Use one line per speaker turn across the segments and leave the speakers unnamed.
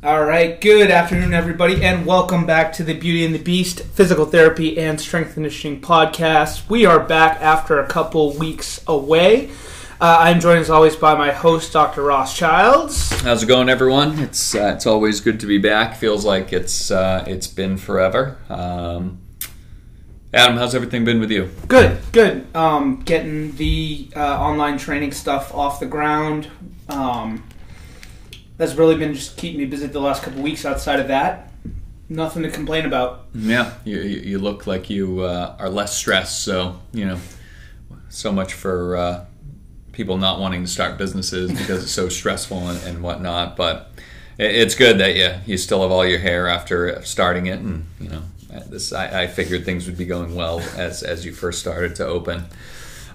All right, good afternoon, everybody, and welcome back to the Beauty and the Beast Physical Therapy and Strength Conditioning Podcast. We are back after a couple weeks away. Uh, I'm joined as always by my host, Dr. Ross Childs.
How's it going, everyone? It's uh, it's always good to be back. Feels like it's uh, it's been forever. Um, Adam, how's everything been with you?
Good, good. Um, getting the uh, online training stuff off the ground. Um, that's really been just keeping me busy the last couple weeks. Outside of that, nothing to complain about.
Yeah, you, you you look like you uh, are less stressed. So you know, so much for uh, people not wanting to start businesses because it's so stressful and, and whatnot. But it, it's good that you you still have all your hair after starting it, and you know, this I, I figured things would be going well as as you first started to open.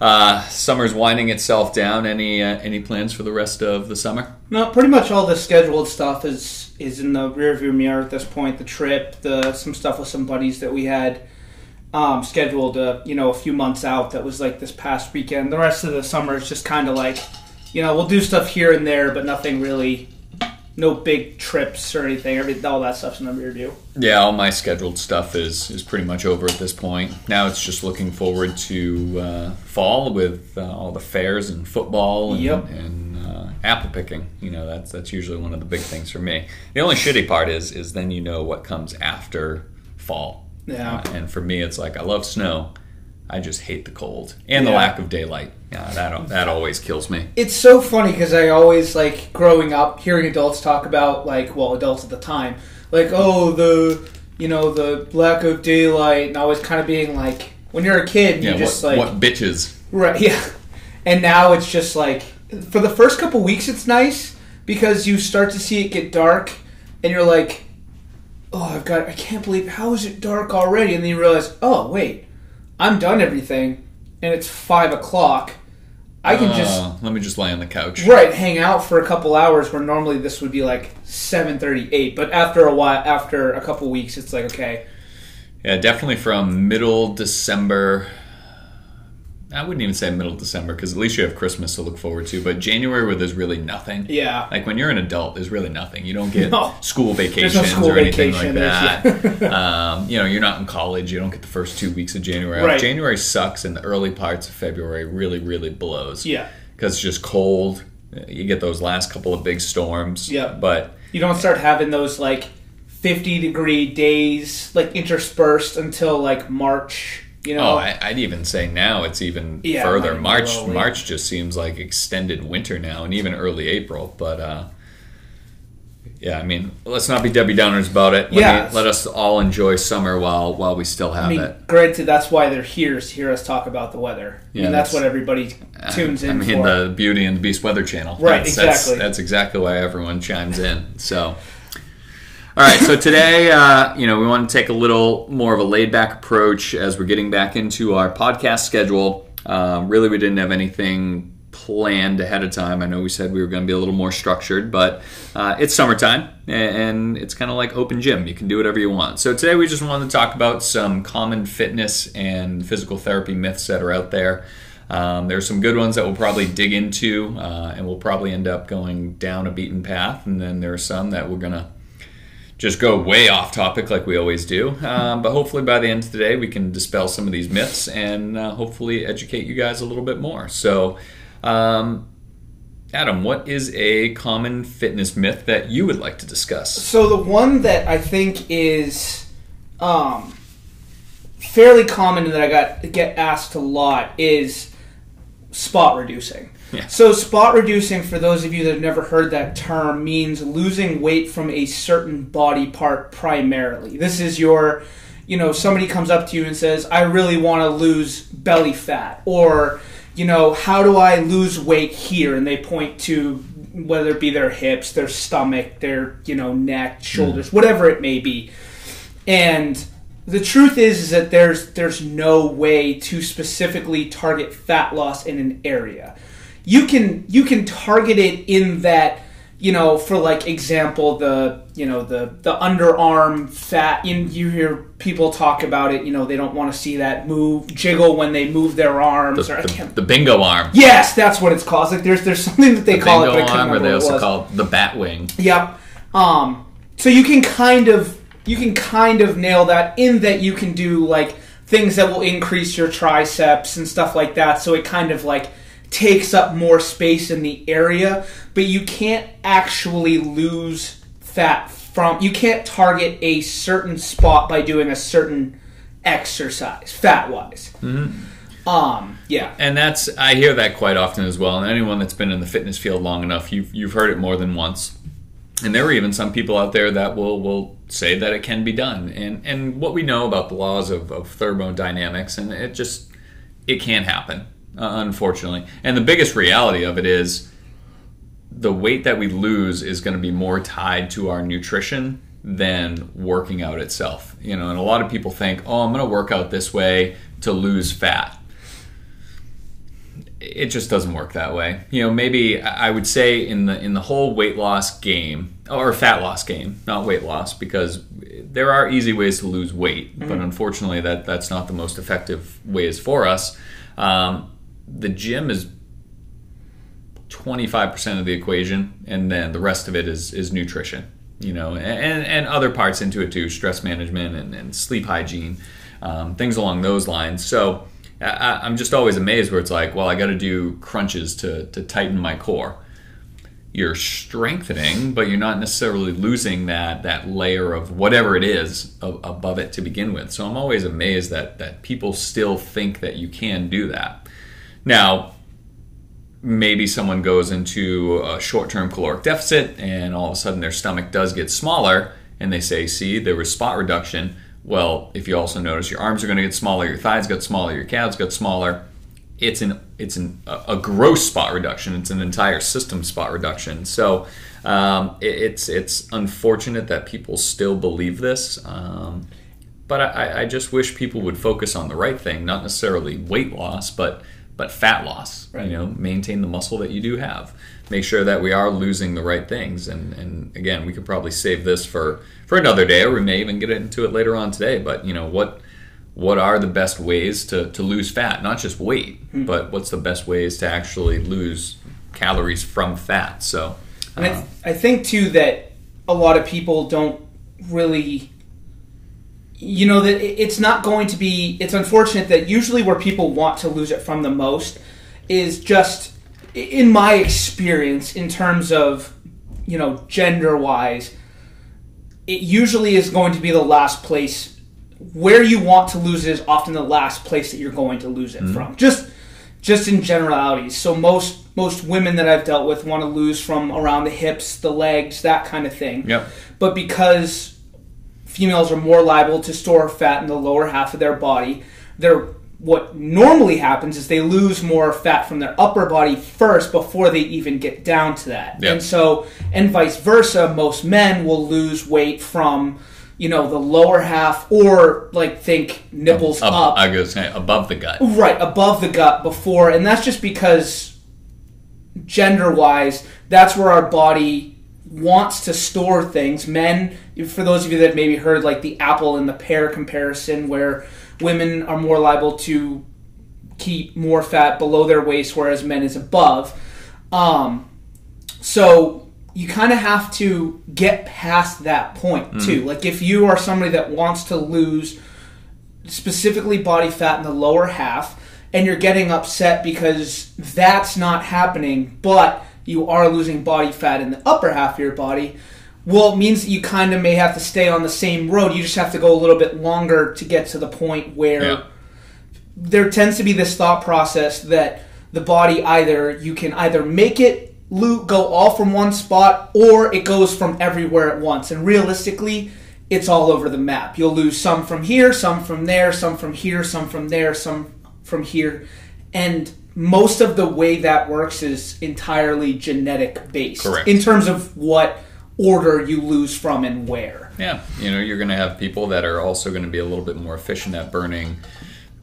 Uh, summer's winding itself down. Any uh, any plans for the rest of the summer?
No, pretty much all the scheduled stuff is is in the rearview mirror at this point. The trip, the some stuff with some buddies that we had um, scheduled, uh, you know, a few months out. That was like this past weekend. The rest of the summer is just kind of like, you know, we'll do stuff here and there, but nothing really, no big trips or anything. Every all that stuff's in the rearview.
Yeah, all my scheduled stuff is is pretty much over at this point. Now it's just looking forward to uh, fall with uh, all the fairs and football and,
Yep.
and uh, apple picking. You know, that's that's usually one of the big things for me. The only shitty part is is then you know what comes after fall.
Yeah.
Uh, and for me, it's like I love snow. I just hate the cold and the
Yeah.
lack of daylight. Yeah, that that always kills me.
It's so funny because I always like growing up hearing adults talk about like well adults at the time like oh the you know the lack of daylight and always kind of being like when you're a kid you
Yeah,
just
what,
like
what bitches?
right yeah and now it's just like for the first couple weeks it's nice because you start to see it get dark and you're like oh I've got I can't believe how is it dark already and then you realize oh wait I'm done everything and it's five o'clock I can just
Uh, let me just lay on the couch.
right hang out for a couple hours where normally this would be like 7.38 but after a while after a couple weeks it's like okay
Yeah, definitely from middle December. I wouldn't even say middle of December because at least you have Christmas to look forward to. But January, where there's really nothing.
yeah
Like when you're an adult, there's really nothing. You don't get
No.
school vacations
school
or anything
vacation,
like that. um, you know, you're not in college. You don't get the first two weeks of January.
Right.
January sucks, and the early parts of February really, really blows.
yeah
because it's just cold. You get those last couple of big storms.
Yeah.
but
you don't start having those like 50 degree days like interspersed until like march you know
Oh, I, I'd even say now it's even
Yeah,
further. March. March just seems like extended winter now, and even early April. But uh, yeah, I mean, let's not be Debbie Downers about it. Let,
Yeah.
me, let us all enjoy summer while while we still have
I mean,
it.
granted, that's why they're here is to hear us talk about the weather. I
Yeah,
mean, that's,
that's-
what everybody tunes in
I mean,
for.
the Beauty and the Beast Weather Channel.
Right,
That's, that's-
exactly.
That's, exactly why everyone chimes in. So, all right. So today, uh, you know, we want to take a little more of a laid back approach as we're getting back into our podcast schedule. Um, really, we didn't have anything planned ahead of time. I know we said we were going to be a little more structured, but uh, it's summertime and it's kind of like open gym. You can do whatever you want. So today, we just wanted to talk about some common fitness and physical therapy myths that are out there. Um, are some good ones that we'll probably dig into, uh, and we'll probably end up going down a beaten path. And then there are some that we're gonna just go way off topic, like we always do. Um, but hopefully, by the end of the day, we can dispel some of these myths and uh, hopefully educate you guys a little bit more. So, um, Adam, what is a common fitness myth that you would like to discuss?
So the one that I think is um, fairly common and that I got get asked a lot is spot reducing.
Yeah.
So spot reducing, for those of you that have never heard that term, means losing weight from a certain body part primarily. This is your, you know, somebody comes up to you and says, "I really want to lose belly fat," or you know, how do I lose weight here? And they point to whether it be their hips, their stomach, their you know neck, mm. shoulders, whatever it may be. And the truth is, is that there's there's no way to specifically target fat loss in an area. You can you can target it in that you know for like example the you know the the underarm fat. You, you hear people talk about it. You know they don't want to see that move jiggle when they move their arms.
The,
or I
the,
can't,
the bingo arm.
yes, that's what it's called. Like there's there's something that they
The
call it,
bingo
but I couldn't
arm, or they also call it the bat wing.
Yep. Um, so you can kind of you can kind of nail that in that you can do like things that will increase your triceps and stuff like that. So it kind of like takes up more space in the area, but you can't actually lose fat from you can't target a certain spot by doing a certain exercise fat wise. Um, yeah.
And that's I hear that quite often as well. And anyone that's been in the fitness field long enough, you've you've heard it more than once. And there are even some people out there that will will say that it can be done. And and what we know about the laws of, of thermodynamics, and it just it can't happen, uh, unfortunately. And the biggest reality of it is the weight that we lose is going to be more tied to our nutrition than working out itself. You know, and a lot of people think, "Oh, I'm going to work out this way to lose fat." It just doesn't work that way. You know, maybe I would say in the in the whole weight loss game or fat loss game, not weight loss, because there are easy ways to lose weight, but unfortunately, that that's not the most effective ways for us. Um, the gym is 25% of the equation and then the rest of it is is nutrition you know and and other parts into it too stress management and, and sleep hygiene um, things along those lines. So I, i'm just always amazed where it's like well i got to do crunches to to tighten my core. You're strengthening but you're not necessarily losing that that layer of whatever it is above it to begin with. So i'm always amazed that that people still think that you can do that now maybe someone goes into a short-term caloric deficit and all of a sudden their stomach does get smaller and they say see there was spot reduction. Well if you also notice your arms are going to get smaller your thighs got smaller your calves got smaller. It's an it's an, a gross spot reduction. It's an entire system spot reduction. So um, it, it's it's unfortunate that people still believe this um, but I, I just wish people would focus on the right thing not necessarily weight loss but but fat loss.
Right.
You know, maintain the muscle that you do have. Make sure that we are losing the right things. And, and again, we could probably save this for, for another day, or we may even get into it later on today. But you know, what what are the best ways to, to lose fat? Not just weight, but what's the best ways to actually lose calories from fat? So,
And I,
uh,
th- I think too that a lot of people don't really you know that it's not going to be it's unfortunate that usually where people want to lose it from the most is just in my experience in terms of you know gender wise it usually is going to be the last place where you want to lose it is often the last place that you're going to lose it mm-hmm. from. Just just in generalities. So most most women that i've dealt with want to lose from around the hips the legs that kind of thing.
Yep.
but because females are more liable to store fat in the lower half of their body. They're what normally happens is they lose more fat from their upper body first before they even get down to that. And so and vice versa most men will lose weight from you know the lower half or like think nipples
up,
up.
I was saying above the gut.
Right, above the gut before, and that's just because gender wise, that's where our body wants to store things. Men, for those of you that maybe heard like the apple and the pear comparison, where women are more liable to keep more fat below their waist, whereas men is above. Um, so you kind of have to get past that point too. Like if you are somebody that wants to lose specifically body fat in the lower half, and you're getting upset because that's not happening, but you are losing body fat in the upper half of your body. Well, it means that you kind of may have to stay on the same road. You just have to go a little bit longer to get to the point where
Yeah.
there tends to be this thought process that the body either you can either make it lo- go all from one spot or it goes from everywhere at once and realistically it's all over the map you'll lose some from here some from there some from here some from there some from here and most of the way that works is entirely genetic based
Correct.
in terms of what order you lose from and where
Yeah, you know, you're going to have people that are also going to be a little bit more efficient at burning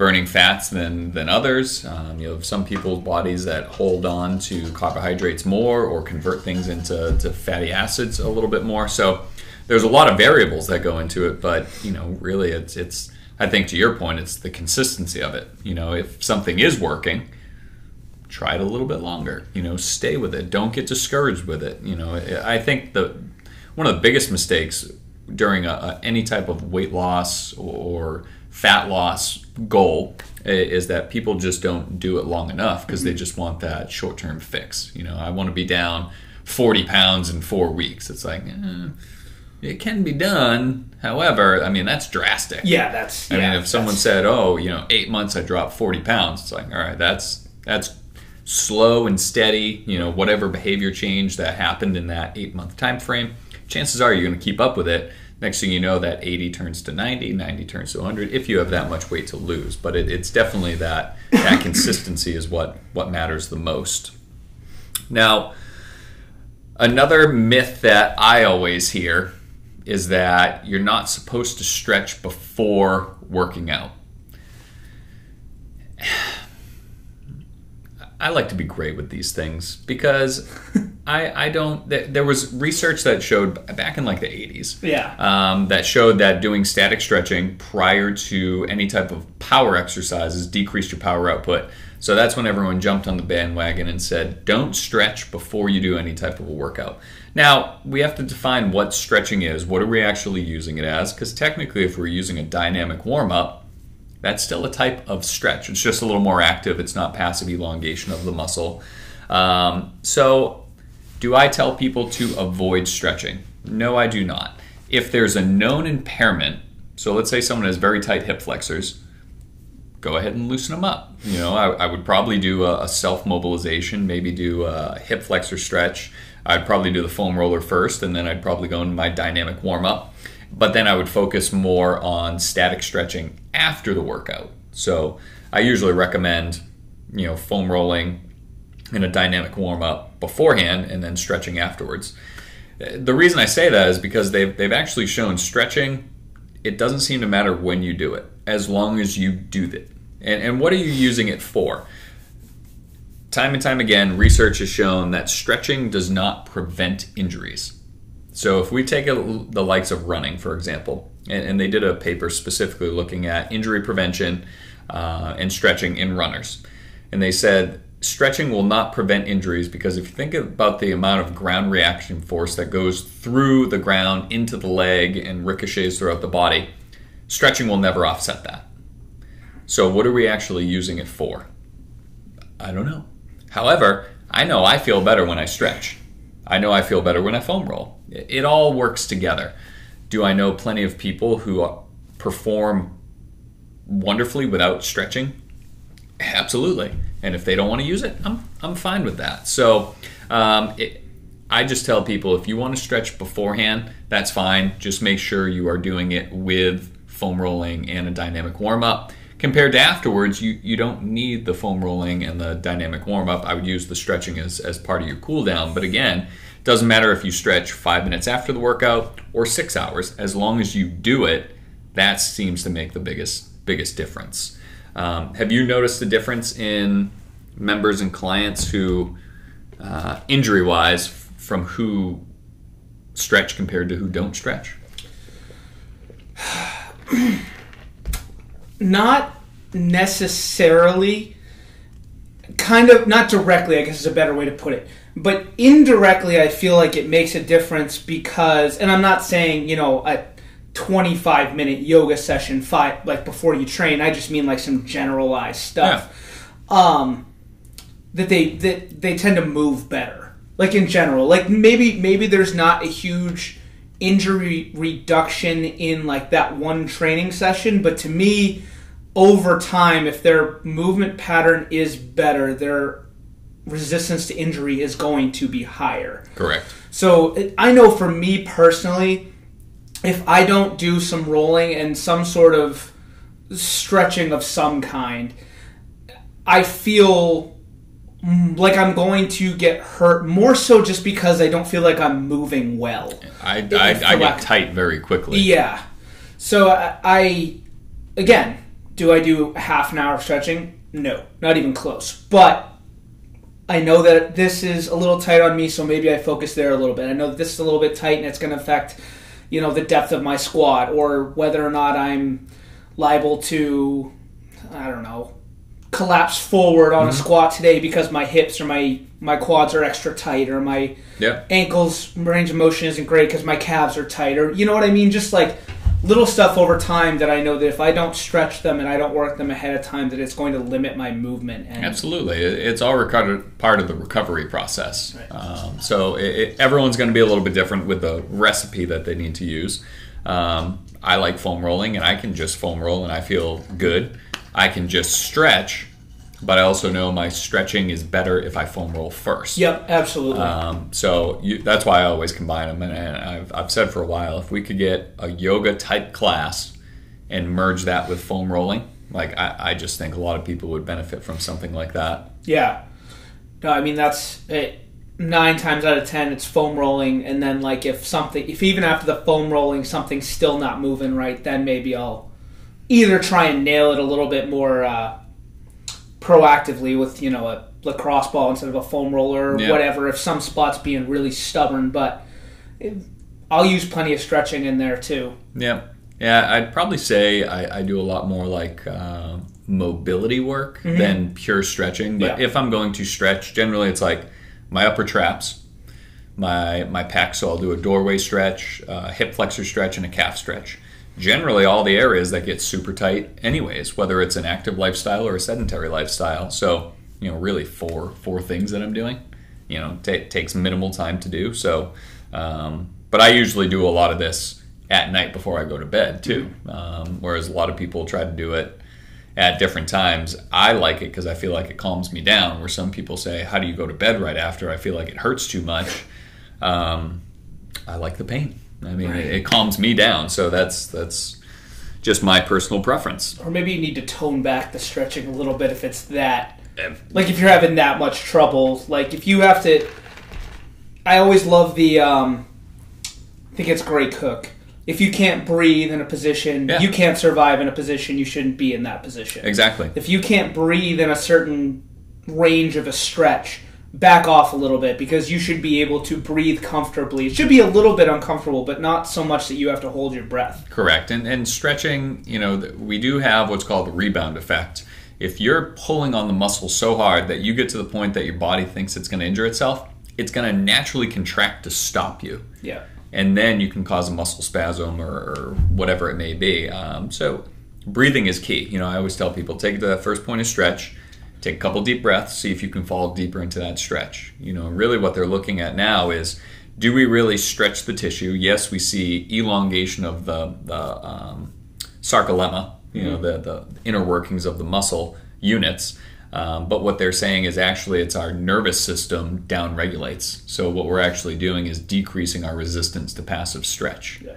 burning fats than than others. Um, you have some people's bodies that hold on to carbohydrates more or convert things into to fatty acids a little bit more. So there's a lot of variables that go into it, but you know, really, it's it's. I think to your point, it's the consistency of it. You know, if something is working, try it a little bit longer. You know, stay with it. Don't get discouraged with it. You know, I think the one of the biggest mistakes during a, a, any type of weight loss or fat loss goal is that people just don't do it long enough because they just want that short term fix. You know, I want to be down 40 pounds in four weeks. It's like, eh, it can be done. However, I mean, that's drastic.
Yeah, that's.
I
yeah,
mean, if someone said, oh, you know, eight months I dropped 40 pounds, it's like, all right, that's, that's slow and steady, you know, whatever behavior change that happened in that eight month time frame, chances are you're going to keep up with it. Next thing you know, that 80 turns to 90, 90 turns to 100, if you have that much weight to lose. But it, it's definitely that that consistency is what what matters the most. Now, another myth that I always hear is that you're not supposed to stretch before working out. I like to be great with these things because I, I don't. There was research that showed back in like the 80s
Yeah.
um, that showed that doing static stretching prior to any type of power exercises decreased your power output. So that's when everyone jumped on the bandwagon and said, don't stretch before you do any type of a workout. Now, we have to define what stretching is. What are we actually using it as? Because technically, if we're using a dynamic warm up, that's still a type of stretch. It's just a little more active. It's not passive elongation of the muscle. Um, so, do I tell people to avoid stretching? No, I do not. If there's a known impairment, so let's say someone has very tight hip flexors, go ahead and loosen them up. You know, I, I would probably do a, a self mobilization, maybe do a hip flexor stretch. I'd probably do the foam roller first, and then I'd probably go into my dynamic warm up. But then I would focus more on static stretching after the workout. So I usually recommend, you know, foam rolling and a dynamic warm up beforehand and then stretching afterwards. The reason I say that is because they've, they've actually shown stretching, it doesn't seem to matter when you do it, as long as you do it. And, and what are you using it for? Time and time again, research has shown that stretching does not prevent injuries. So if we take a, the likes of running, for example, and, and, they did a paper specifically looking at injury prevention uh, and stretching in runners, and they said stretching will not prevent injuries because if you think about the amount of ground reaction force that goes through the ground into the leg and ricochets throughout the body, stretching will never offset that. So what are we actually using it for? I don't know. However, I know I feel better when I stretch. I know I feel better when I foam roll. It all works together. Do I know plenty of people who perform wonderfully without stretching? Absolutely. And if they don't want to use it, I'm, I'm fine with that. So um, it, I just tell people if you want to stretch beforehand, that's fine. Just make sure you are doing it with foam rolling and a dynamic warm up. Compared to afterwards, you, you don't need the foam rolling and the dynamic warm up. I would use the stretching as, as part of your cool down. But again, doesn't matter if you stretch five minutes after the workout or six hours, as long as you do it, that seems to make the biggest biggest difference. Um, have you noticed a difference in members and clients who, uh, injury wise, from who stretch compared to who don't stretch?
Not necessarily. Kind of, not directly, I guess is a better way to put it. But indirectly, I feel like it makes a difference because, and I'm not saying, you know, a 25 minute yoga session, five, like before you train, I just mean like some generalized stuff. Um, that they that they tend to move better. Like in general, like maybe maybe there's not a huge injury reduction in like that one training session, but to me, over time, if their movement pattern is better, their resistance to injury is going to be higher.
Correct.
So I know for me personally, if I don't do some rolling and some sort of stretching of some kind, I feel like I'm going to get hurt more so just because I don't feel like I'm moving well.
I, I, I get tight very quickly.
Yeah. So I, I, again, do I do half an hour of stretching? No, not even close. But I know that this is a little tight on me, so maybe I focus there a little bit. I know that this is a little bit tight and it's going to affect, you know, the depth of my squat or whether or not I'm liable to, I don't know, collapse forward
Mm-hmm.
on a squat today because my hips or my my quads are extra tight or my
Yep.
ankles range of motion isn't great because my calves are tight or you know what I mean just like little stuff over time that I know that if I don't stretch them and I don't work them ahead of time that it's going to limit my movement and
Absolutely, it's all part of the recovery process.
Right.
Um, so it, it, everyone's going to be a little bit different with the recipe that they need to use. Um, I like foam rolling, and I can just foam roll, and I feel good. I can just stretch, but I also know my stretching is better if I foam roll first.
Yep, absolutely.
Um, so you, that's why I always combine them. And, and I've, I've said for a while, if we could get a yoga type class and merge that with foam rolling, like I, I just think a lot of people would benefit from something like that.
Yeah. No, I mean that's it, nine times out of ten it's foam rolling, and then like if something, if even after the foam rolling something's still not moving right, then maybe I'll either try and nail it a little bit more uh, proactively with you know a lacrosse ball instead of a foam roller or
Yeah.
whatever. If some spots being really stubborn, but it, I'll use plenty of stretching in there too.
Yeah, yeah. I'd probably say I, I do a lot more like uh, mobility work than pure stretching. But
Mm-hmm. Yeah.
if I'm going to stretch, generally it's like my upper traps, my my pec. So I'll do a doorway stretch, uh, hip flexor stretch, and a calf stretch. Generally, all the areas that get super tight, anyways, whether it's an active lifestyle or a sedentary lifestyle. So you know, really four four things that I'm doing. You know, ta takes minimal time to do. So, um, but I usually do a lot of this at night before I go to bed too. Um, whereas a lot of people try to do it at different times. I like it because I feel like it calms me down. Where some people say, "How do you go to bed right after?" I feel like it hurts too much. Um, I like the pain. I mean, it, it calms me down. So that's that's just my personal preference.
Or maybe you need to tone back the stretching a little bit if it's that like if you're having that much trouble like if you have to i always love the um i think it's gray cook if you can't breathe in a position
Yeah.
you can't survive in a position you shouldn't be in that position
Exactly.
if you can't breathe in a certain range of a stretch back off a little bit because you should be able to breathe comfortably it should be a little bit uncomfortable but not so much that you have to hold your breath
Correct. And and stretching, you know, we do have what's called the rebound effect. If you're pulling on the muscle so hard that you get to the point that your body thinks it's going to injure itself, it's going to naturally contract to stop you.
yeah
and then you can cause a muscle spasm or, or whatever it may be. Um, so breathing is key. You know, I always tell people take it to that first point of stretch, take a couple deep breaths, see if you can fall deeper into that stretch. You know, really what they're looking at now is do we really stretch the tissue? Yes, we see elongation of the, the um, sarcolemma, you know, the, the inner workings of the muscle units. Um, but what they're saying is actually it's our nervous system down regulates. So what we're actually doing is decreasing our resistance to passive stretch.
Yeah.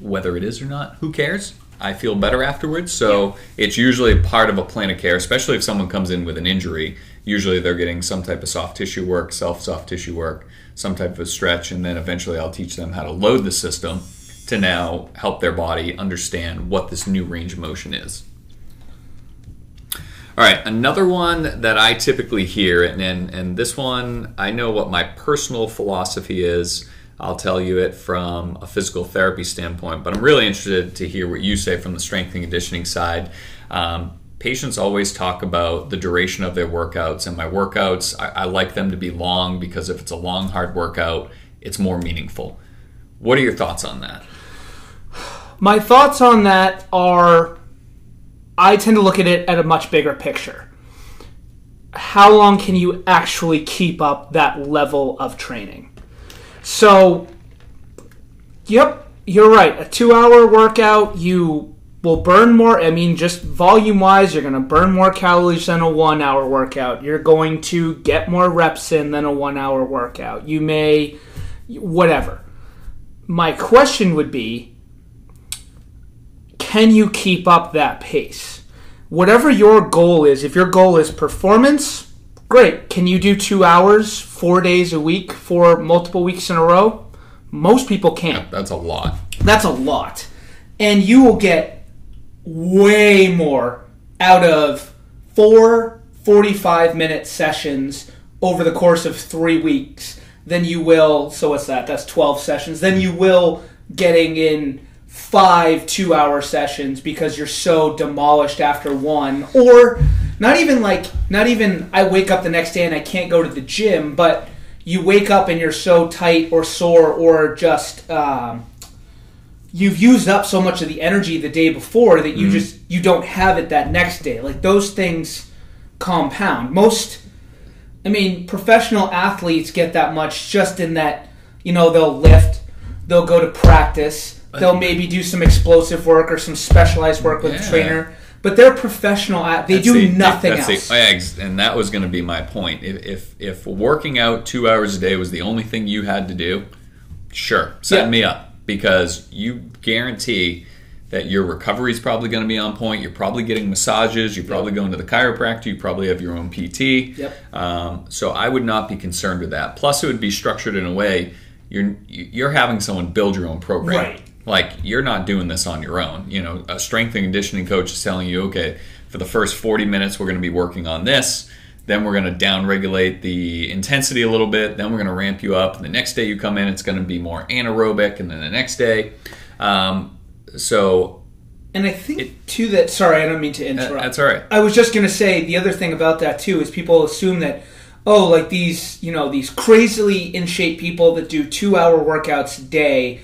Whether it is or not, who cares? I feel better afterwards. So it's usually part of a plan of care, especially if someone comes in with an injury. Usually they're getting some type of soft tissue work, self soft tissue work, some type of stretch, and then eventually I'll teach them how to load the system to now help their body understand what this new range of motion is. All right, another one that I typically hear, and, and and this one I know what my personal philosophy is. I'll tell you it from a physical therapy standpoint, but I'm really interested to hear what you say from the strength and conditioning side. Um, patients always talk about the duration of their workouts, and my workouts I, I like them to be long because if it's a long, hard workout, it's more meaningful. What are your thoughts on that?
My thoughts on that are I tend to look at it at a much bigger picture. How long can you actually keep up that level of training? So, yep, you're right. A two hour workout, you will burn more. I mean, just volume wise, you're going to burn more calories than a one hour workout. You're going to get more reps in than a one hour workout. You may, whatever. My question would be can you keep up that pace? Whatever your goal is, if your goal is performance, great. Can you do two hours, four days a week for multiple weeks in a row? Most people can't.
That's a lot.
That's a lot. And you will get way more out of four 45 minute sessions over the course of three weeks than you will. So, what's that? That's 12 sessions. Than you will getting in five two hour sessions because you're so demolished after one. Or not even like not even I wake up the next day and I can't go to the gym, but you wake up and you're so tight or sore or just um, you've used up so much of the energy the day before that you
Mhm.
just you don't have it that next day. Like those things compound. Most I mean, professional athletes get that much just in that, you know, they'll lift, they'll go to practice, they'll maybe do some explosive work or some specialized work with
Yeah.
a trainer, but they're professional. At, they
That's
do
the-
nothing
that's
else.
The, and that was going to be my point. If, if if working out two hours a day was the only thing you had to do, sure, sign
Yeah.
me up because you guarantee that your recovery is probably going to be on point. You're probably getting massages. You're probably going to the chiropractor. You probably have your own PT.
Yep.
Um, so I would not be concerned with that. Plus, it would be structured in a way you're you're having someone build your own program.
Right.
Like you're not doing this on your own. You know, a strength and conditioning coach is telling you, okay, for the first 40 minutes, we're going to be working on this. Then we're going to downregulate the intensity a little bit. Then we're going to ramp you up. And the next day you come in, it's going to be more anaerobic. And then the next day, um, so
and I think too that sorry, I don't mean to
uh,
interrupt.
that's all right.
I was just gonna say the other thing about that too is people assume that oh, like these you know these crazily in shape people that do two hour workouts a day,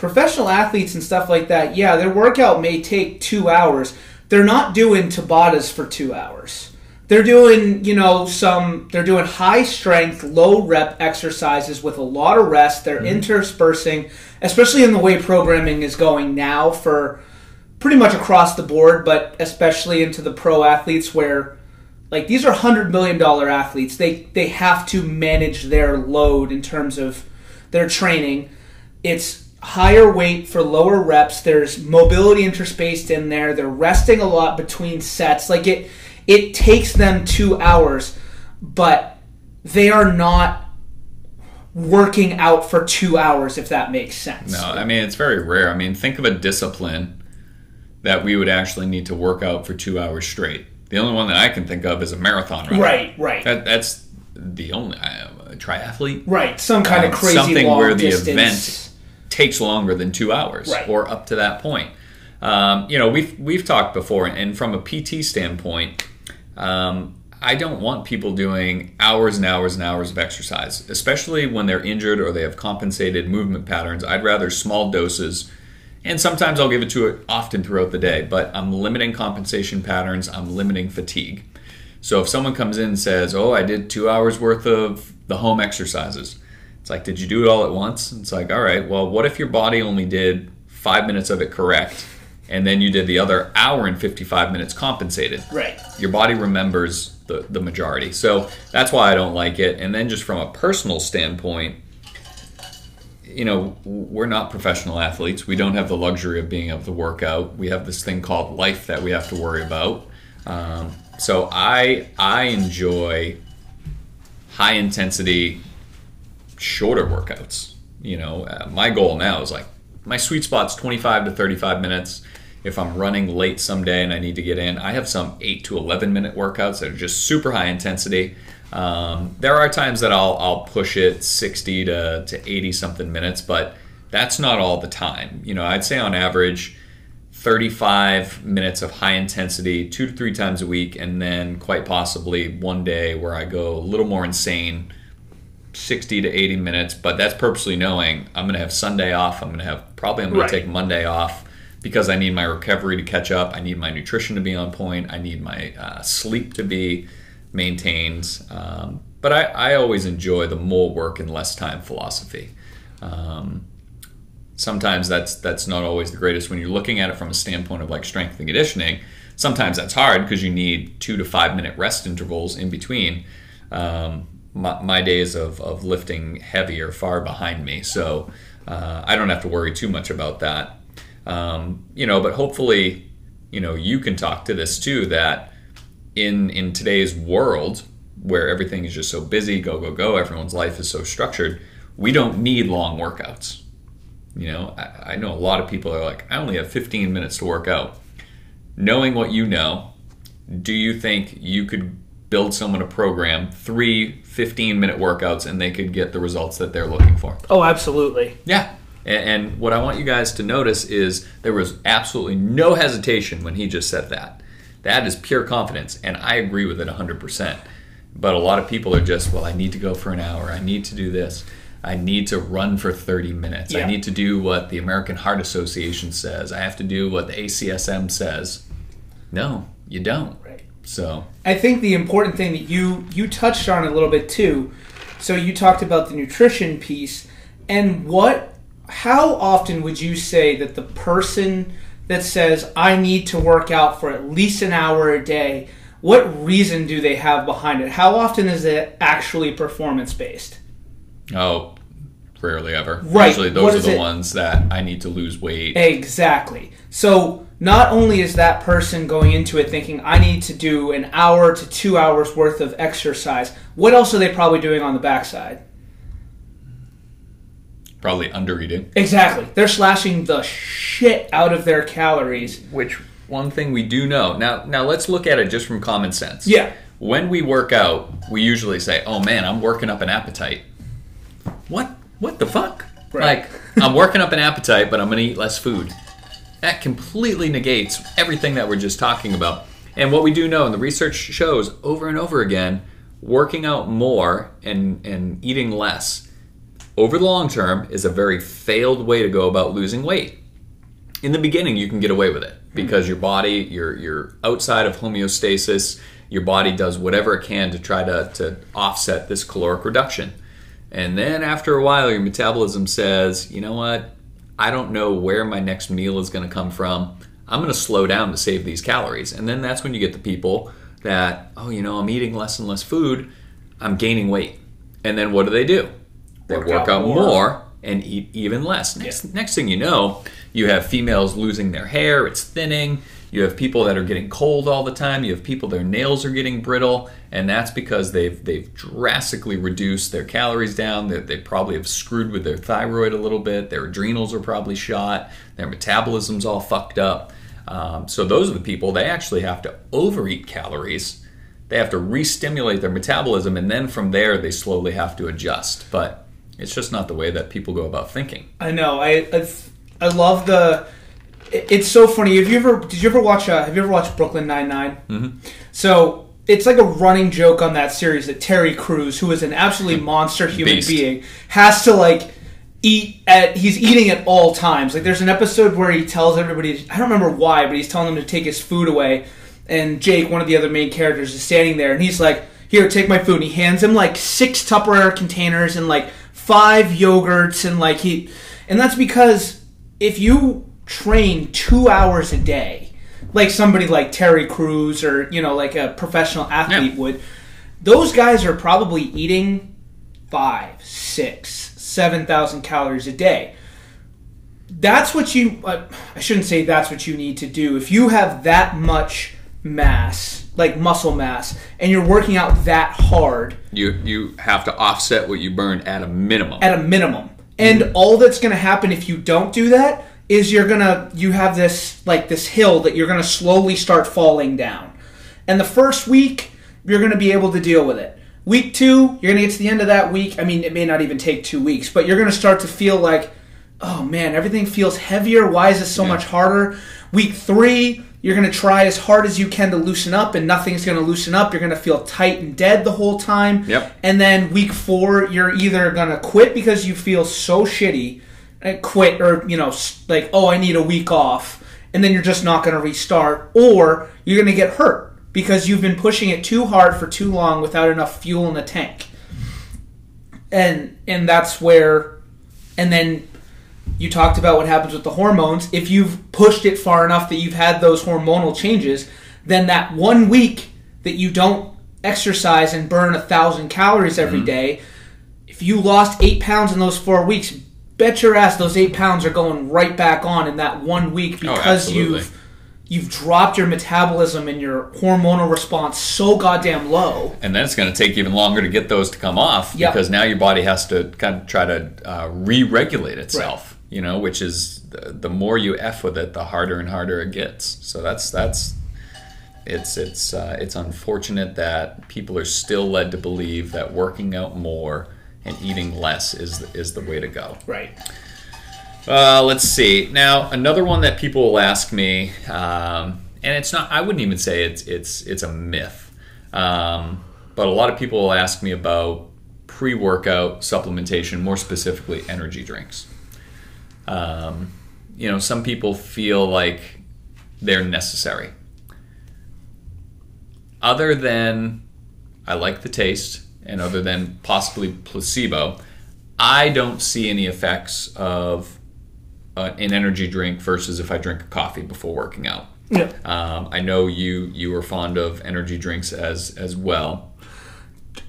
professional athletes and stuff like that. Yeah, their workout may take two hours. They're not doing Tabatas for two hours. They're doing you know some. They're doing high strength, low rep exercises with a lot of rest. They're mm-hmm. interspersing, especially in the way programming is going now for pretty much across the board, but especially into the pro athletes where like these are hundred million dollar athletes. They they have to manage their load in terms of their training. It's higher weight for lower reps. There's mobility interspaced in there. They're resting a lot between sets. Like it it takes them two hours, but they are not working out for two hours if that makes sense.
No, I mean, it's very rare. I mean, think of a discipline that we would actually need to work out for two hours straight. The only one that I can think of is a marathon runner.
Right, right.
That, that's the only uh, a triathlete.
Right, some kind of
Um,
crazy
something
long
where the
distance.
event takes longer than two hours
Right.
or up to that point. Um, you know, we've we've talked before, and from a PT standpoint, um, I don't want people doing hours and hours and hours of exercise, especially when they're injured or they have compensated movement patterns. I'd rather small doses, and sometimes I'll give it to it often throughout the day. But I'm limiting compensation patterns. I'm limiting fatigue. So if someone comes in and says, "Oh, I did two hours worth of the home exercises," it's like, "Did you do it all at once?" It's like, "All right, well, what if your body only did five minutes of it correct, and then you did the other hour and fifty-five minutes compensated?"
Right.
Your body remembers the the majority. So that's why I don't like it. And then just from a personal standpoint, you know, we're not professional athletes. We don't have the luxury of being able to work out. We have this thing called life that we have to worry about. Um, so I I enjoy high intensity, shorter workouts. You know, uh, my goal now is like my sweet spot's 25 to 35 minutes. If I'm running late someday and I need to get in, I have some 8 to 11 minute workouts that are just super high intensity. Um, there are times that I'll, I'll push it 60 to, to 80 something minutes, but that's not all the time. You know, I'd say on average, 35 minutes of high intensity two to three times a week, and then quite possibly one day where I go a little more insane 60 to 80 minutes. But that's purposely knowing I'm going to have Sunday off. I'm going to have probably I'm going
Right.
to take Monday off because I need my recovery to catch up. I need my nutrition to be on point. I need my uh, sleep to be maintained. Um, but I, I always enjoy the more work and less time philosophy. Um, sometimes that's that's not always the greatest when you're looking at it from a standpoint of like strength and conditioning. Sometimes that's hard because you need two to five minute rest intervals in between. Um, my, my days of, of lifting heavy are far behind me, so uh, I don't have to worry too much about that. Um, you know, but hopefully, you know, you can talk to this too. That in in today's world where everything is just so busy, go go go, everyone's life is so structured, we don't need long workouts. You know, I, I know a lot of people are like, I only have 15 minutes to work out. Knowing what you know, do you think you could build someone a program, three 15 minute workouts, and they could get the results that they're looking for?
Oh, absolutely.
Yeah. And, and what I want you guys to notice is there was absolutely no hesitation when he just said that. That is pure confidence, and I agree with it 100%. But a lot of people are just, well, I need to go for an hour. I need to do this. I need to run for 30 minutes.
Yeah.
I need to do what the American Heart Association says. I have to do what the ACSM says. No, you don't.
Right.
So,
I think the important thing that you you touched on a little bit too. So you talked about the nutrition piece and what how often would you say that the person that says I need to work out for at least an hour a day, what reason do they have behind it? How often is it actually performance based?
oh, rarely ever.
Right.
Usually those are the
it?
ones that I need to lose weight.
Exactly. So not only is that person going into it thinking I need to do an hour to two hours worth of exercise, what else are they probably doing on the backside?
Probably under eating.
Exactly. They're slashing the shit out of their calories.
Which one thing we do know. Now now let's look at it just from common sense.
Yeah.
When we work out, we usually say, "Oh man, I'm working up an appetite." What? What the fuck?
Right.
Like, I'm working up an appetite, but I'm to eat less food. That completely negates everything that we're just talking about. And what we do know, and the research shows over and over again, working out more and and eating less over the long term is a very failed way to go about losing weight. In the beginning you can get away with it hmm. because your body you're you're outside of homeostasis. Your body does whatever it can to try to, to offset this caloric reduction. And then after a while your metabolism says you know what i don't know where my next meal is going to come from i'm going to slow down to save these calories and then that's when you get the people that oh you know i'm eating less and less food i'm gaining weight and then what do they do they
Work
work,
out
out,
more.
more. and eat even less. Next, next thing you know, you have females losing their hair, it's thinning. You have people that are getting cold all the time. You have people their nails are getting brittle, and that's because they've they've drastically reduced their calories down. They, they probably have screwed with their thyroid a little bit. Their adrenals are probably shot. Their metabolism's all fucked up. Um, so those are the people. They actually have to overeat calories. They have to re-stimulate their metabolism, and then from there they slowly have to adjust. But it's just not the way that people go about thinking.
I know. I I, I love the. It- It's so funny. Have you ever? Did you ever watch? Uh, have you ever watched Brooklyn Nine
Mm-hmm.
So it's like a running joke on that series that Terry Crews, who is an absolutely monster human
Beast.
being, has to like eat at. He's eating at all times. Like there's an episode where he tells everybody. I don't remember why, but he's telling them to take his food away, and Jake, one of the other main characters, is standing there, and he's like, "Here, take my food." And he hands him like six Tupperware containers and like five yogurts, and like he, and that's because if you train two hours a day, like somebody like Terry Crews or you know like a professional athlete
Yeah.
would, those guys are probably eating five, six, seven thousand calories a day. That's what you. Uh, I shouldn't say that's what you need to do. If you have that much mass, like muscle mass, and you're working out that hard,
You you have to offset what you burn at a minimum.
at a minimum. And all that's going to happen if you don't do that is you're going to you have this like this hill that you're going to slowly start falling down. And the first week you're going to be able to deal with it. Week 2, you're going to get to the end of that week. I mean, it may not even take 2 weeks, but you're going to start to feel like oh man, everything feels heavier. Why is this so much harder? Week 3, you're going to try as hard as you can to loosen up and nothing's going to loosen up. You're going to feel tight and dead the whole time.
Yep.
And then week four, you're either gonna quit because you feel so shitty, quit, or you know, like, oh, I need a week off, and then you're just not gonna restart, or you're gonna get hurt because you've been pushing it too hard for too long without enough fuel in the tank. And and that's where, and then you talked about what happens with the hormones. If you've pushed it far enough that you've had those hormonal changes, then that one week that you don't exercise and burn a thousand calories
Mm-hmm.
every day, if you lost eight pounds in those four weeks, bet your ass those eight pounds are going right back on in that one week because
Oh,
you've you've dropped your metabolism and your hormonal response so goddamn low.
and then it's going to take even longer to get those to come off
Yep.
because now your body has to kind of try to uh, re-regulate itself you know which is the, the more you f with it the harder and harder it gets so that's that's it's it's uh, it's unfortunate that people are still led to believe that working out more and eating less is the, is the way to go
Right.
uh, let's see. Now, another one that people will ask me, um, and it's not. I wouldn't even say it's it's it's a myth. Um, but a lot of people will ask me about pre-workout supplementation, more specifically energy drinks. Um, you know, some people feel like they're necessary. Other than I like the taste, and other than possibly placebo, I don't see any effects of uh, an energy drink versus if I drink a coffee before working out.
Yeah.
Um, I know you you were fond of energy drinks as as well.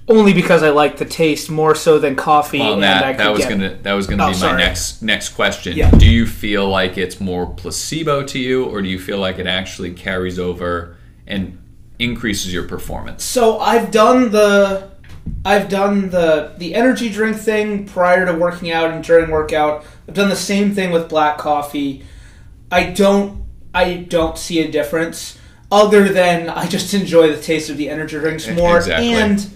Only because I like the taste more so than coffee.
Well, that that was
get-
gonna that was gonna
Oh,
be my next next question.
Yeah.
Do you feel like it's more placebo to you, or do you feel like it actually carries over and increases your performance?
So I've done the I've done the the energy drink thing prior to working out and during workout. I've done the same thing with black coffee. I don't I don't see a difference other than I just enjoy the taste of the energy drinks more
Exactly.
and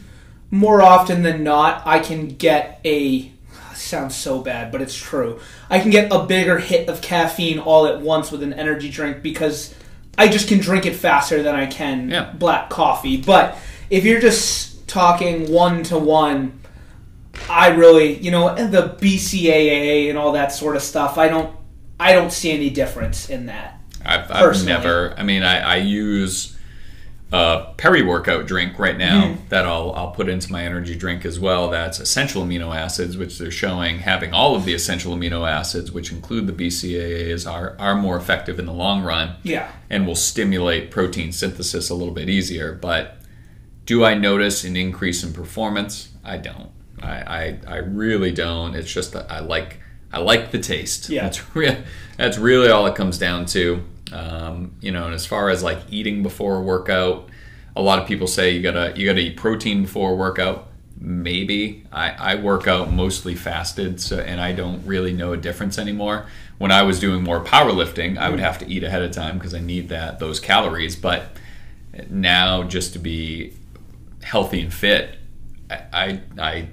more often than not I can get a sounds so bad but it's true. I can get a bigger hit of caffeine all at once with an energy drink because I just can drink it faster than I can
Yeah.
black coffee. But if you're just talking one to one, I really, you know, and the BCAA and all that sort of stuff, I don't, I don't see any difference in that.
I've, I've never. I mean, I, I use a peri workout drink right now
Mm-hmm.
that I'll I'll put into my energy drink as well. That's essential amino acids, which they're showing having all of the essential amino acids, which include the BCAAs, are are more effective in the long run.
Yeah.
and will stimulate protein synthesis a little bit easier. But do I notice an increase in performance? I don't. I, I, I really don't. It's just that I like I like the taste.
Yeah.
That's re- that's really all it comes down to. Um, you know, and as far as like eating before a workout, a lot of people say you gotta you gotta eat protein before a workout. Maybe I, I work out mostly fasted, so and I don't really know a difference anymore. When I was doing more powerlifting, I would have to eat ahead of time because I need that those calories. But now, just to be healthy and fit, I, I, I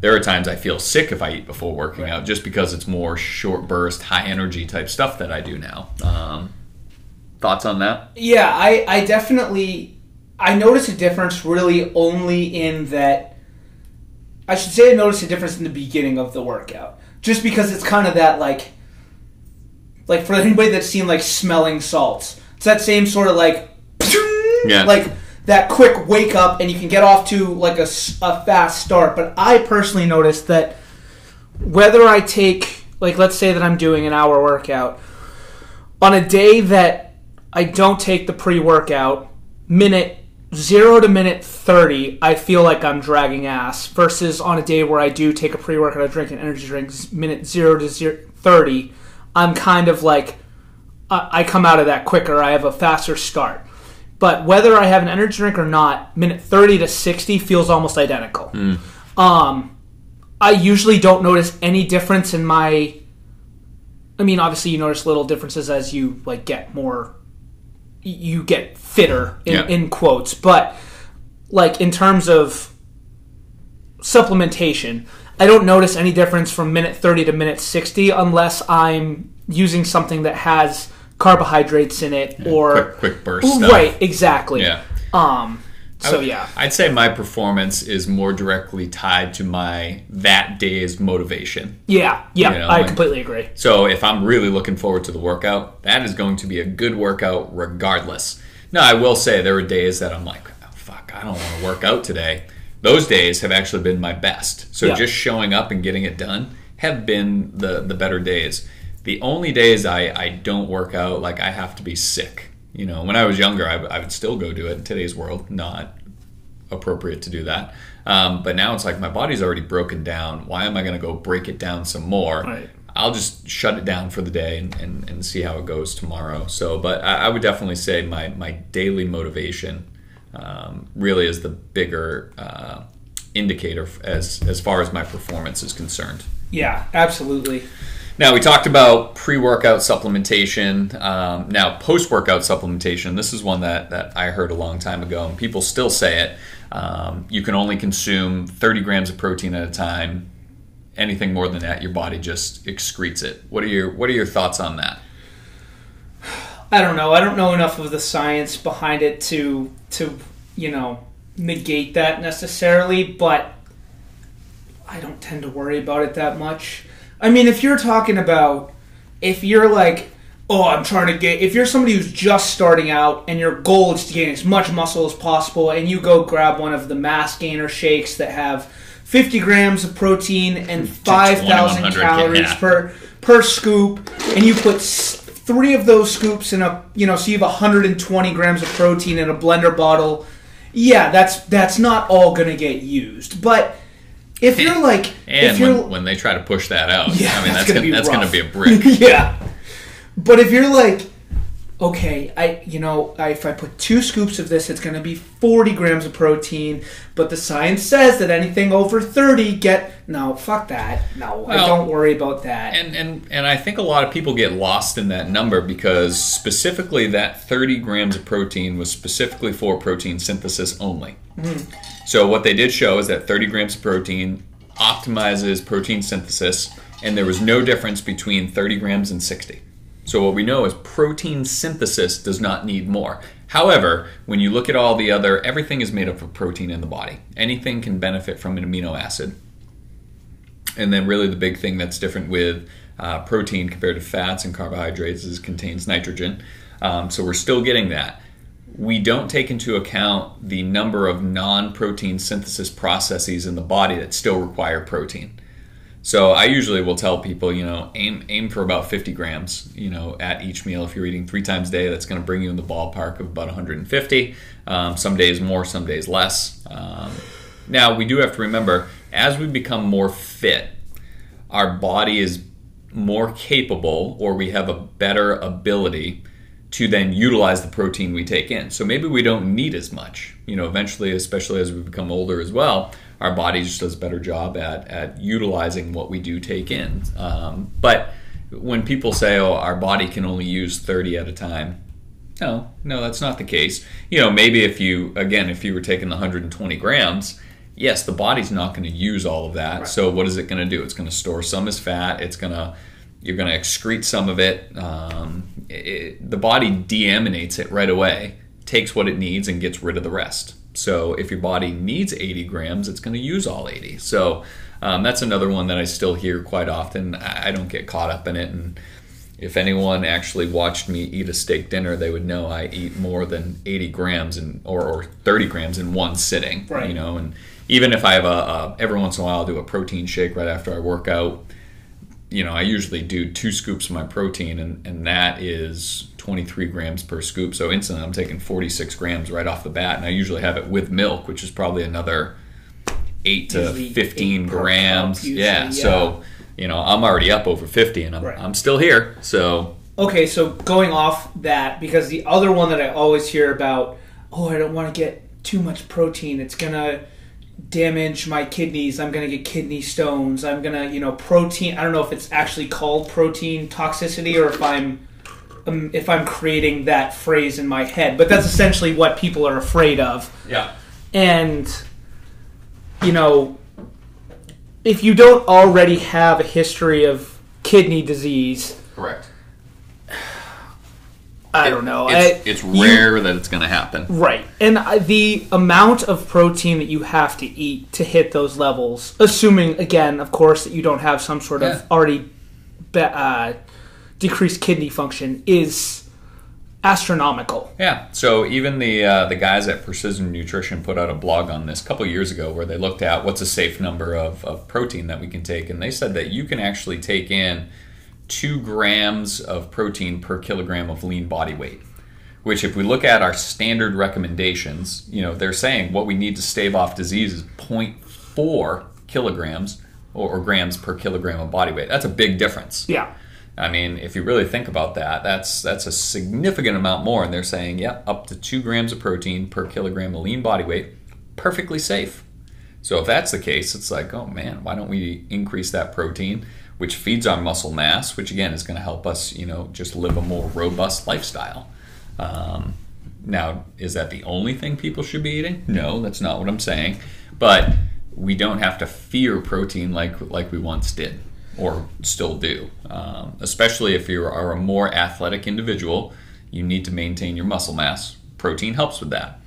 there are times I feel sick if I eat before working out, just because it's more short burst, high energy type stuff that I do now. Um, thoughts on that?
Yeah, I, I definitely, I notice a difference really only in that, I should say I notice a difference in the beginning of the workout. Just because it's kind of that like, like for anybody that's seen like smelling salts, it's that same sort of like,
Yeah.
like that quick wake up and you can get off to like a fast start. But I personally noticed that whether I take, like, let's say that I'm doing an hour workout, on a day that I don't take the pre workout, minute zero to minute 30, I feel like I'm dragging ass, versus on a day where I do take a pre workout, I drink an energy drink, minute zero to zero, 30, I'm kind of like, I come out of that quicker, I have a faster start. But whether I have an energy drink or not, minute 30 to 60 feels almost identical. Um, I usually don't notice any difference in my. I mean, obviously, you notice little differences as you like get more. You get fitter in,
Yeah.
in quotes, but like in terms of supplementation, I don't notice any difference from minute 30 to minute 60 unless I'm using something that has carbohydrates in it or
quick, quick burst stuff.
right, exactly.
Yeah.
Um. So yeah.
I'd say my performance is more directly tied to my that day's motivation.
Yeah, yeah,
You know,
I
and-
completely agree.
So if I'm really looking forward to the workout, that is going to be a good workout regardless. Now, I will say there are days that I'm like, oh, fuck, I don't want to work out today. Those days have actually been my best. So
Yeah.
just showing up and getting it done have been the, the better days. The only days I, I don't work out, like I have to be sick. You know, when I was younger, I, I would still go do it. In today's world, not appropriate to do that. Um, but now it's like my body's already broken down. Why am I going to go break it down some more?
Right.
I'll just shut it down for the day and, and, and see how it goes tomorrow. So, but I, I would definitely say my, my daily motivation um, really is the bigger uh, indicator as, as far as my performance is concerned.
Yeah, absolutely.
Now, we talked about pre workout supplementation. Um, now, post workout supplementation, this is one that, that I heard a long time ago, and people still say it. Um, you can only consume 30 grams of protein at a time. Anything more than that, your body just excretes it. What are your What are your thoughts on that?
I don't know. I don't know enough of the science behind it to to you know negate that necessarily, but I don't tend to worry about it that much. I mean, if you're talking about if you're like, oh, I'm trying to get if you're somebody who's just starting out and your goal is to gain as much muscle as possible and you go grab one of the mass gainer shakes that have 50 grams of protein and 5,000 calories
yeah.
per per scoop and you put three of those scoops in a you know so you have 120 grams of protein in a blender bottle yeah that's that's not all gonna get used but if you're like
And
if you're
when, when they try to push that out,
Yeah,
I mean
that's
that's
gonna
gonna,
be
that's gonna be a brick.
yeah. But if you're like, okay, I you know, I, if I put two scoops of this, it's going to be 40 grams of protein. But the science says that anything over 30 get no, fuck that. No, I
Well,
don't worry about that.
And and and I think a lot of people get lost in that number because specifically that 30 grams of protein was specifically for protein synthesis only. Mm-hmm. So what they did show is that 30 grams of protein optimizes protein synthesis, and there was no difference between 30 grams and 60. So what we know is protein synthesis does not need more. However, when you look at all the other, everything is made up of protein in the body. Anything can benefit from an amino acid. And then, really, the big thing that's different with uh, protein compared to fats and carbohydrates is it contains nitrogen. Um, so we're still getting that. We don't take into account the number of non-protein synthesis processes in the body that still require protein. So I usually will tell people, you know, aim aim for about 50 grams, you know, at each meal. If you're eating three times a day, that's going to bring you in the ballpark of about 150. Um, some days more, some days less. Um, now we do have to remember, as we become more fit, our body is more capable, or we have a better ability to then utilize the protein we take in. So maybe we don't need as much. You know, eventually, especially as we become older as well, our body just does a better job at, at utilizing what we do take in. Um, but when people say, oh, our body can only use 30 at a time, no, no, that's not the case. You know, maybe if you, again, if you were taking the 120 grams, yes, the body's not going to use all of that. So what is it going to do? It's going to store some as fat. It's going to you're going to excrete some of it. Um, it. The body deaminates it right away, takes what it needs, and gets rid of the rest. So if your body needs 80 grams, it's going to use all 80. So um, that's another one that I still hear quite often. I don't get caught up in it. And if anyone actually watched me eat a steak dinner, they would know I eat more than 80 grams in, or, or 30 grams in one sitting.
Right.
You know, and even if I have a, a every once in a while I'll do a protein shake right after I work out you know, I usually do two scoops of my protein, and, and that is 23 grams per scoop. So instantly, I'm taking 46 grams right off the bat, and I usually have it with milk, which is probably another eight to
Usually
15
eight
grams.
usually,
yeah,
yeah.
So you know, I'm already up over 50, and I'm
Right.
I'm still here. So
Okay, so going off that, because the other one that I always hear about, oh, I don't want to get too much protein. It's gonna damage my kidneys. I'm gonna get kidney stones. I'm gonna, you know, protein. I don't know if it's actually called protein toxicity or if I'm, um, if I'm creating that phrase in my head. But that's essentially what people are afraid of.
yeah,
And, you know, if you don't already have a history of kidney disease,
correct.
I don't know.
It's,
I-
it's
you-
rare that it's going to happen.
Right. And I- the amount of protein that you have to eat to hit those levels, assuming, again, of course, that you don't have some sort
Yeah.
of already be- uh, decreased kidney function, is astronomical.
Yeah. So even the uh, the guys at Precision Nutrition put out a blog on this a couple years ago where they looked at what's a safe number of, of protein that we can take, and they said that you can actually take in two grams of protein per kilogram of lean body weight. Which, if we look at our standard recommendations, you know they're saying what we need to stave off disease is 0.4 kilograms or, or grams per kilogram of body weight. That's a big difference.
Yeah.
I mean, if you really think about that, that's that's a significant amount more. And they're saying, yep, up to two grams of protein per kilogram of lean body weight, perfectly safe. So if that's the case, it's like, oh man, why don't we increase that protein, which feeds our muscle mass, which again is going to help us, you know, just live a more robust lifestyle. Um, now, is that the only thing people should be eating? No, that's not what I'm saying. But we don't have to fear protein like like we once did or still do. Um, especially if you are a more athletic individual, you need to maintain your muscle mass. Protein helps with that.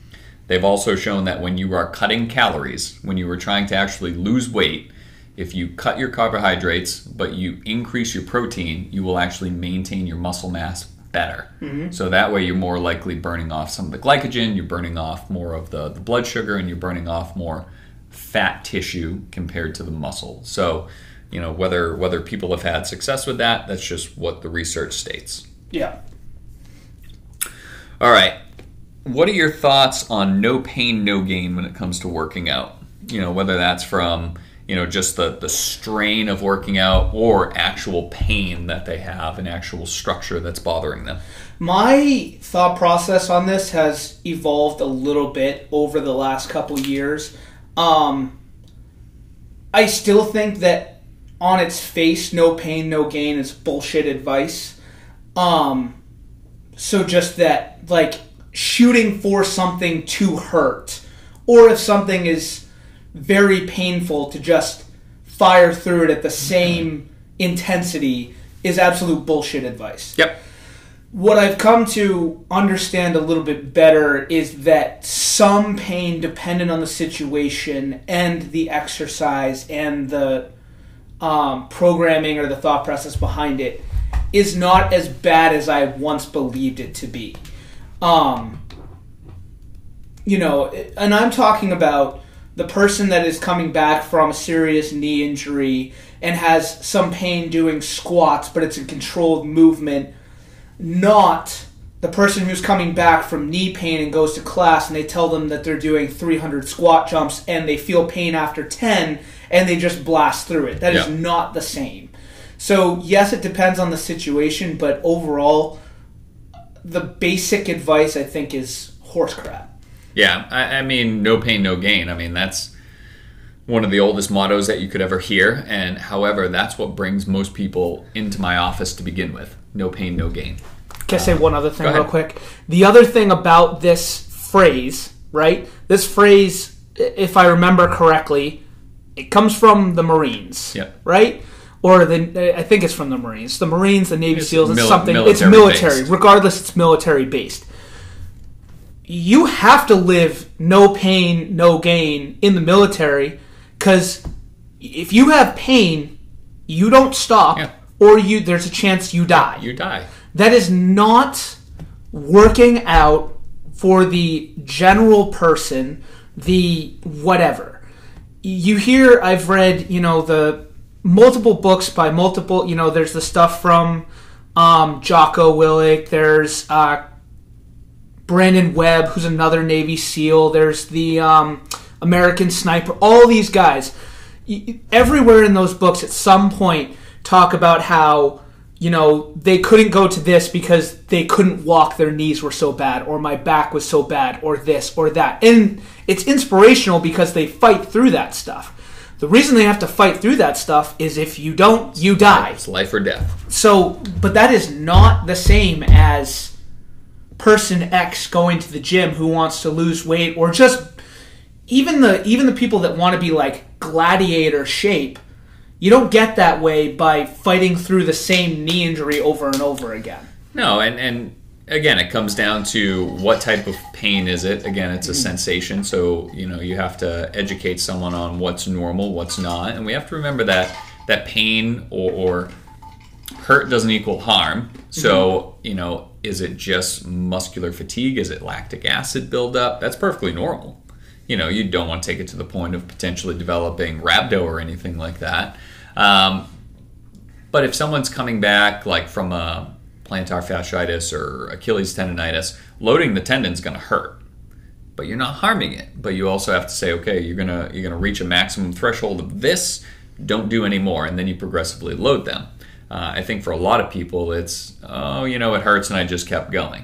They've also shown that when you are cutting calories, when you are trying to actually lose weight, if you cut your carbohydrates but you increase your protein, you will actually maintain your muscle mass better. Mm-hmm. So that way you're more likely burning off some of the glycogen, you're burning off more of the, the blood sugar, and you're burning off more fat tissue compared to the muscle. So, you know, whether whether people have had success with that, that's just what the research states.
Yeah.
All right. What are your thoughts on no pain, no gain when it comes to working out? You know, whether that's from you know just the the strain of working out or actual pain that they have an actual structure that's bothering them.
My thought process on this has evolved a little bit over the last couple years. Um, i still think that on its face no pain no gain is bullshit advice. Um, so just that like shooting for something to hurt or if something is very painful to just fire through it at the same intensity is absolute bullshit advice.
Yep.
What I've come to understand a little bit better is that some pain, dependent on the situation and the exercise and the um, programming or the thought process behind it, is not as bad as I once believed it to be. Um, you know, and I'm talking about the person that is coming back from a serious knee injury and has some pain doing squats, but it's a controlled movement, not the person who's coming back from knee pain and goes to class and they tell them that they're doing 300 squat jumps and they feel pain after 10 and they just blast through it. That yeah. is not the same. So, yes, it depends on the situation, but overall, the basic advice I think is horse crap.
Yeah, I, I, mean, no pain, no gain. I mean, that's one of the oldest mottos that you could ever hear. And however, that's what brings most people into my office to begin with no pain, no gain.
Can I say um, one other thing real quick? The other thing about this phrase, right? This phrase, if I remember correctly, it comes from the Marines,
yeah.
right? Or the I think it's from the Marines, the Marines, the Navy it's SEAls, it's something. It's military. Based. Regardless, it's military based you have to live no pain, no gain in the military because if you have pain, you don't stop, yeah. or you there's a chance you die.
You die.
That is not working out for the general person, the whatever. You hear, I've read, you know, the multiple books by multiple, you know, there's the stuff from um, Jocko Willink, there's uh, Brandon Webb, who's another Navy SEAL. There's the um, American Sniper. All these guys, everywhere in those books, at some point, talk about how you know they couldn't go to this because they couldn't walk. Their knees were so bad, or my back was so bad, or this or that. And it's inspirational because they fight through that stuff. The reason they have to fight through that stuff is if you don't, you die.
It's life or death.
So, but that is not the same as person X going to the gym who wants to lose weight or just even the even the people that want to be like gladiator shape you don't get that way by fighting through the same knee injury over and over again
no and and again it comes down to what type of pain is it again it's a mm-hmm. sensation so you know you have to educate someone on what's normal what's not and we have to remember that that pain or, or hurt doesn't equal harm so mm-hmm. you know is it just muscular fatigue? Is it lactic acid buildup? That's perfectly normal. You know, you don't want to take it to the point of potentially developing rhabdo or anything like that. Um, but if someone's coming back like from a plantar fasciitis or Achilles tendonitis, loading the tendon's going to hurt. But you're not harming it. But you also have to say, okay, you're gonna you're gonna reach a maximum threshold of this. Don't do any more, and then you progressively load them. Uh, I think for a lot of people, it's, oh, you know, it hurts and I just kept going.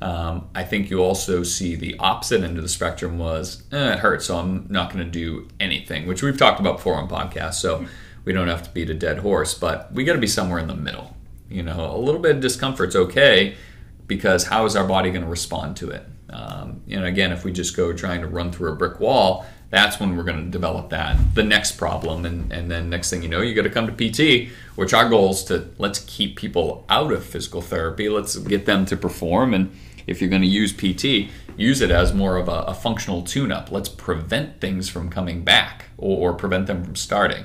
Um, I think you also see the opposite end of the spectrum was, eh, it hurts, so I'm not going to do anything, which we've talked about before on podcasts, so we don't have to beat a dead horse, but we got to be somewhere in the middle. You know, a little bit of discomfort's okay because how is our body going to respond to it? Um, you know, again, if we just go trying to run through a brick wall, that's when we're going to develop that the next problem and, and then next thing you know you got to come to pt which our goal is to let's keep people out of physical therapy let's get them to perform and if you're going to use pt use it as more of a, a functional tune-up let's prevent things from coming back or, or prevent them from starting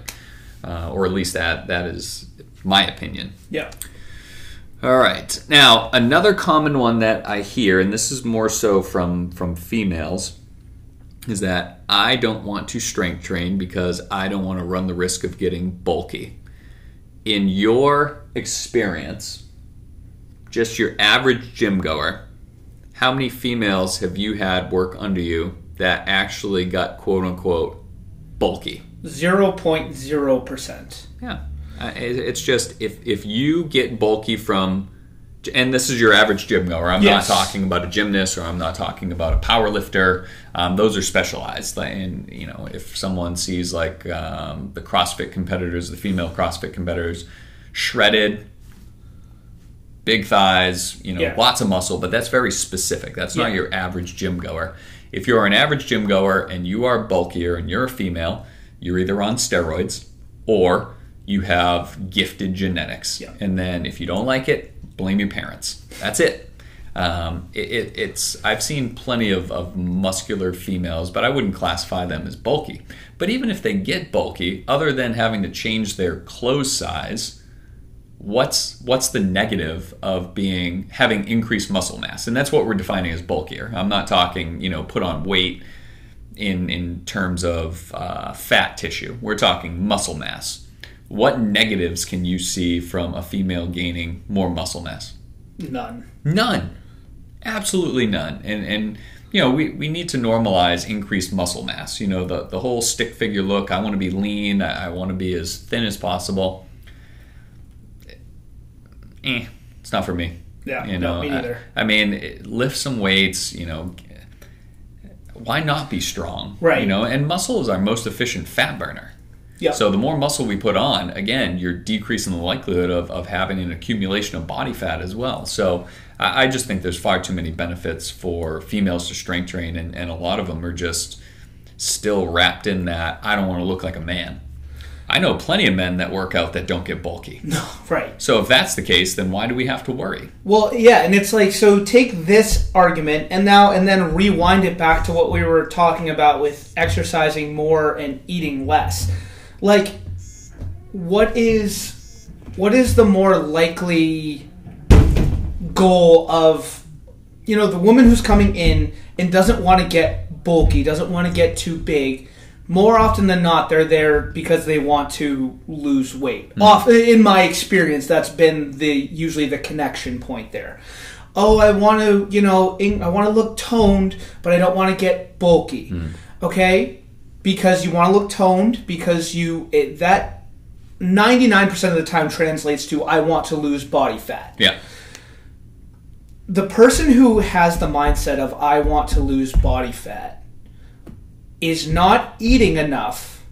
uh, or at least that that is my opinion
Yeah.
all right. Now, another common one that I hear, and this is more so from from females, is that I don't want to strength train because I don't want to run the risk of getting bulky. In your experience, just your average gym goer, how many females have you had work under you that actually got quote unquote bulky?
0.0%.
Yeah, uh, it's just if if you get bulky from, and this is your average gym goer. I'm
Yes.
not talking about a gymnast or I'm not talking about a power lifter. Um, those are specialized. And you know, if someone sees like um, the CrossFit competitors, the female CrossFit competitors, shredded. Big thighs, you know,
Yeah.
lots of muscle, but that's very specific. That's not
Yeah.
your average gym goer. If you're an average gym goer and you are bulkier and you're a female, you're either on steroids or you have gifted genetics.
Yeah.
And then if you don't like it, blame your parents. That's it. Um, it, it it's I've seen plenty of, of muscular females, but I wouldn't classify them as bulky. But even if they get bulky, other than having to change their clothes size, what's what's the negative of being having increased muscle mass? And that's what we're defining as bulkier. I'm not talking you know put on weight in in terms of uh, fat tissue. We're talking muscle mass. What negatives can you see from a female gaining more muscle mass?
None.
None. Absolutely none. And and you know, we, we need to normalize increased muscle mass. You know, the, the whole stick figure look, I want to be lean, I, I want to be as thin as possible. Eh, it's not for me.
Yeah,
You
no,
know,
me
I-
neither.
I, mean, lift some weights, you know, why not be strong?
Right.
You know, and muscle is our most efficient fat burner.
Yeah.
So the more muscle we put on, again, you're decreasing the likelihood of, of having an accumulation of body fat as well. So I, I just think there's far too many benefits for females to strength train, and, and a lot of them are just still wrapped in that I don't want to look like a man. I know plenty of men that work out that don't get bulky.
No, right.
So if that's the case, then why do we have to worry?
Well, yeah, and it's like so take this argument and now and then rewind it back to what we were talking about with exercising more and eating less. Like what is what is the more likely goal of you know the woman who's coming in and doesn't want to get bulky, doesn't want to get too big. More often than not, they're there because they want to lose weight. Mm-hmm. Off, in my experience, that's been the usually the connection point there. Oh, I want to, you know, I want to look toned, but I don't want to get bulky. Mm-hmm. Okay, because you want to look toned because you it, that ninety nine percent of the time translates to I want to lose body fat
Yeah.
the person who has the mindset of I want to lose body fat is not eating enough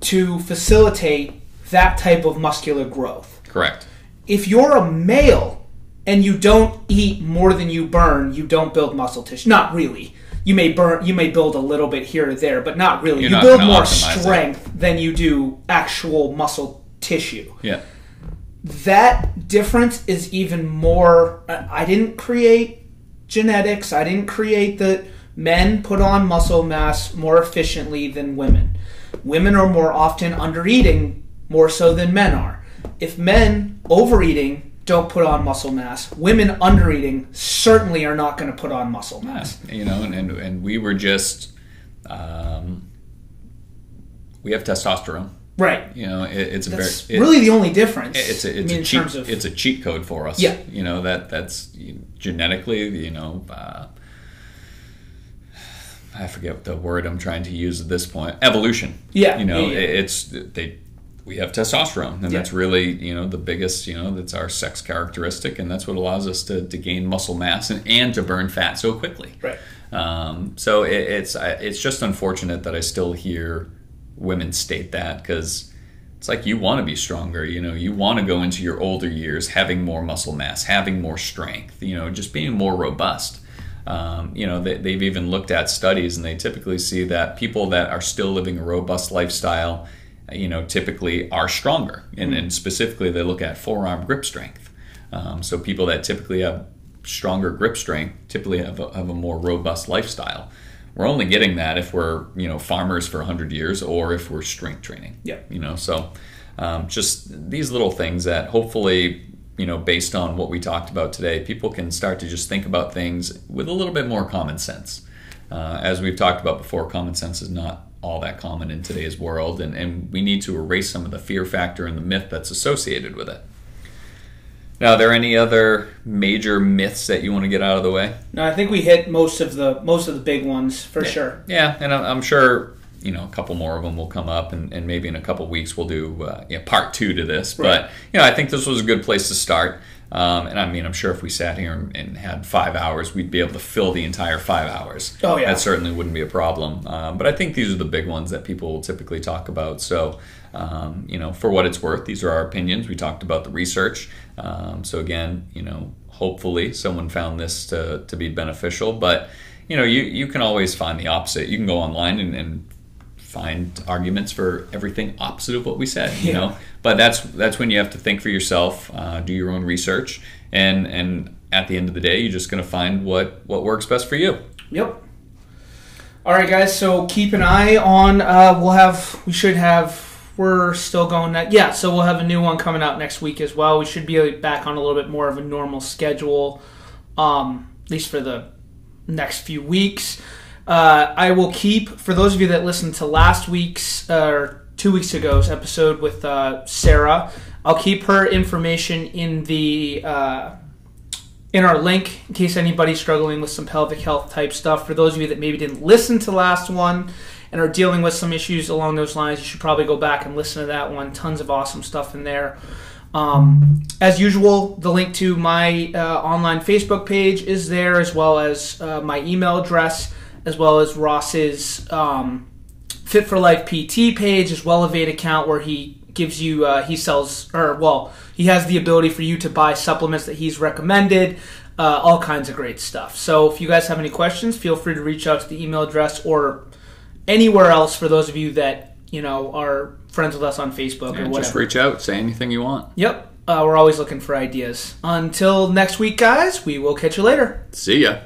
to facilitate that type of muscular growth.
Correct.
If you're a male and you don't eat more than you burn, you don't build muscle tissue. Not really. You may burn you may build a little bit here or there, but not really.
You're
you
not
build more
optimize it.
strength than you do actual muscle tissue
Yeah.
that difference is even more i I didn't create genetics i didn't create that men put on muscle mass more efficiently than women women are more often under eating more so than men are if men overeating don't put on muscle mass women under eating certainly are not going to put on muscle mass
you know, and, and, and we were just, um, we have testosterone.
right
You know, it, it's a very, it-
really the only difference
it's a,
I
it's
mean,
a cheat,
of
it's a cheat code for us.
Yeah.
You know, that that's genetically, you know, uh, I forget the word I'm trying to use at this point. Evolution.
Yeah,
You know,
yeah, yeah.
it- it's, they, we have testosterone and
Yeah.
that's really, you know, the biggest, you know, that's our sex characteristic and that's what allows us to, to gain muscle mass and, and to burn fat so quickly.
right
Um, so it, it's it's just unfortunate that I still hear women state that because it's like you want to be stronger. You know, you want to go into your older years having more muscle mass, having more strength. You know, just being more robust. Um, you know, they, they've even looked at studies, and they typically see that people that are still living a robust lifestyle, you know, typically are stronger, and, and specifically they look at forearm grip strength. Um, so people that typically have stronger grip strength typically have a, have a more robust lifestyle. We're only getting that if we're you know farmers for 100 years or if we're strength training.
Yeah.
You know, so um, just these little things that hopefully you know based on what we talked about today, people can start to just think about things with a little bit more common sense. Uh, as we've talked about before, common sense is not all that common in today's world, and, and we need to erase some of the fear factor and the myth that's associated with it. Now, are there any other major myths that you want to get out of the way?
No, I think we hit most of the most of the big ones for sure.
Yeah, and I'm sure you know a couple more of them will come up, and, and maybe in a couple weeks we'll do uh, yeah, part two to this.
Right.
But you know, I think this was a good place to start. Um, and I mean, I'm sure if we sat here and- and had five hours, we'd be able to fill the entire five hours.
Oh, yeah.
that certainly wouldn't be a problem. Um, but I think these are the big ones that people will typically talk about. So, um, you know, for what it's worth, these are our opinions. We talked about the research. Um, so again, you know, hopefully someone found this to, to be beneficial. But you know, you you can always find the opposite. You can go online and, and find arguments for everything opposite of what we said. You
Yeah.
know, but that's that's when you have to think for yourself, uh, do your own research, and and at the end of the day, you're just going to find what what works best for you.
Yep. All right, guys. So keep an eye on. Uh, we'll have. We should have. We're still going that. Yeah. So we'll have a new one coming out next week as well. We should be back on a little bit more of a normal schedule, um, at least for the next few weeks. Uh, I will keep for those of you that listened to last week's uh, or two weeks ago's episode with uh, Sarah. I'll keep her information in the uh, in our link in case anybody's struggling with some pelvic health type stuff. For those of you that maybe didn't listen to last one and are dealing with some issues along those lines, you should probably go back and listen to that one. Tons of awesome stuff in there. Um, as usual, the link to my uh, online Facebook page is there, as well as uh, my email address, as well as Ross's um, Fit for Life PT page, as well as Elevate account where he gives you uh, he sells or well he has the ability for you to buy supplements that he's recommended uh, all kinds of great stuff so if you guys have any questions feel free to reach out to the email address or anywhere else for those of you that you know are friends with us on facebook or whatever
just reach out, say anything you want.
yep uh, we're always looking for ideas until next week guys we will catch you later
See ya.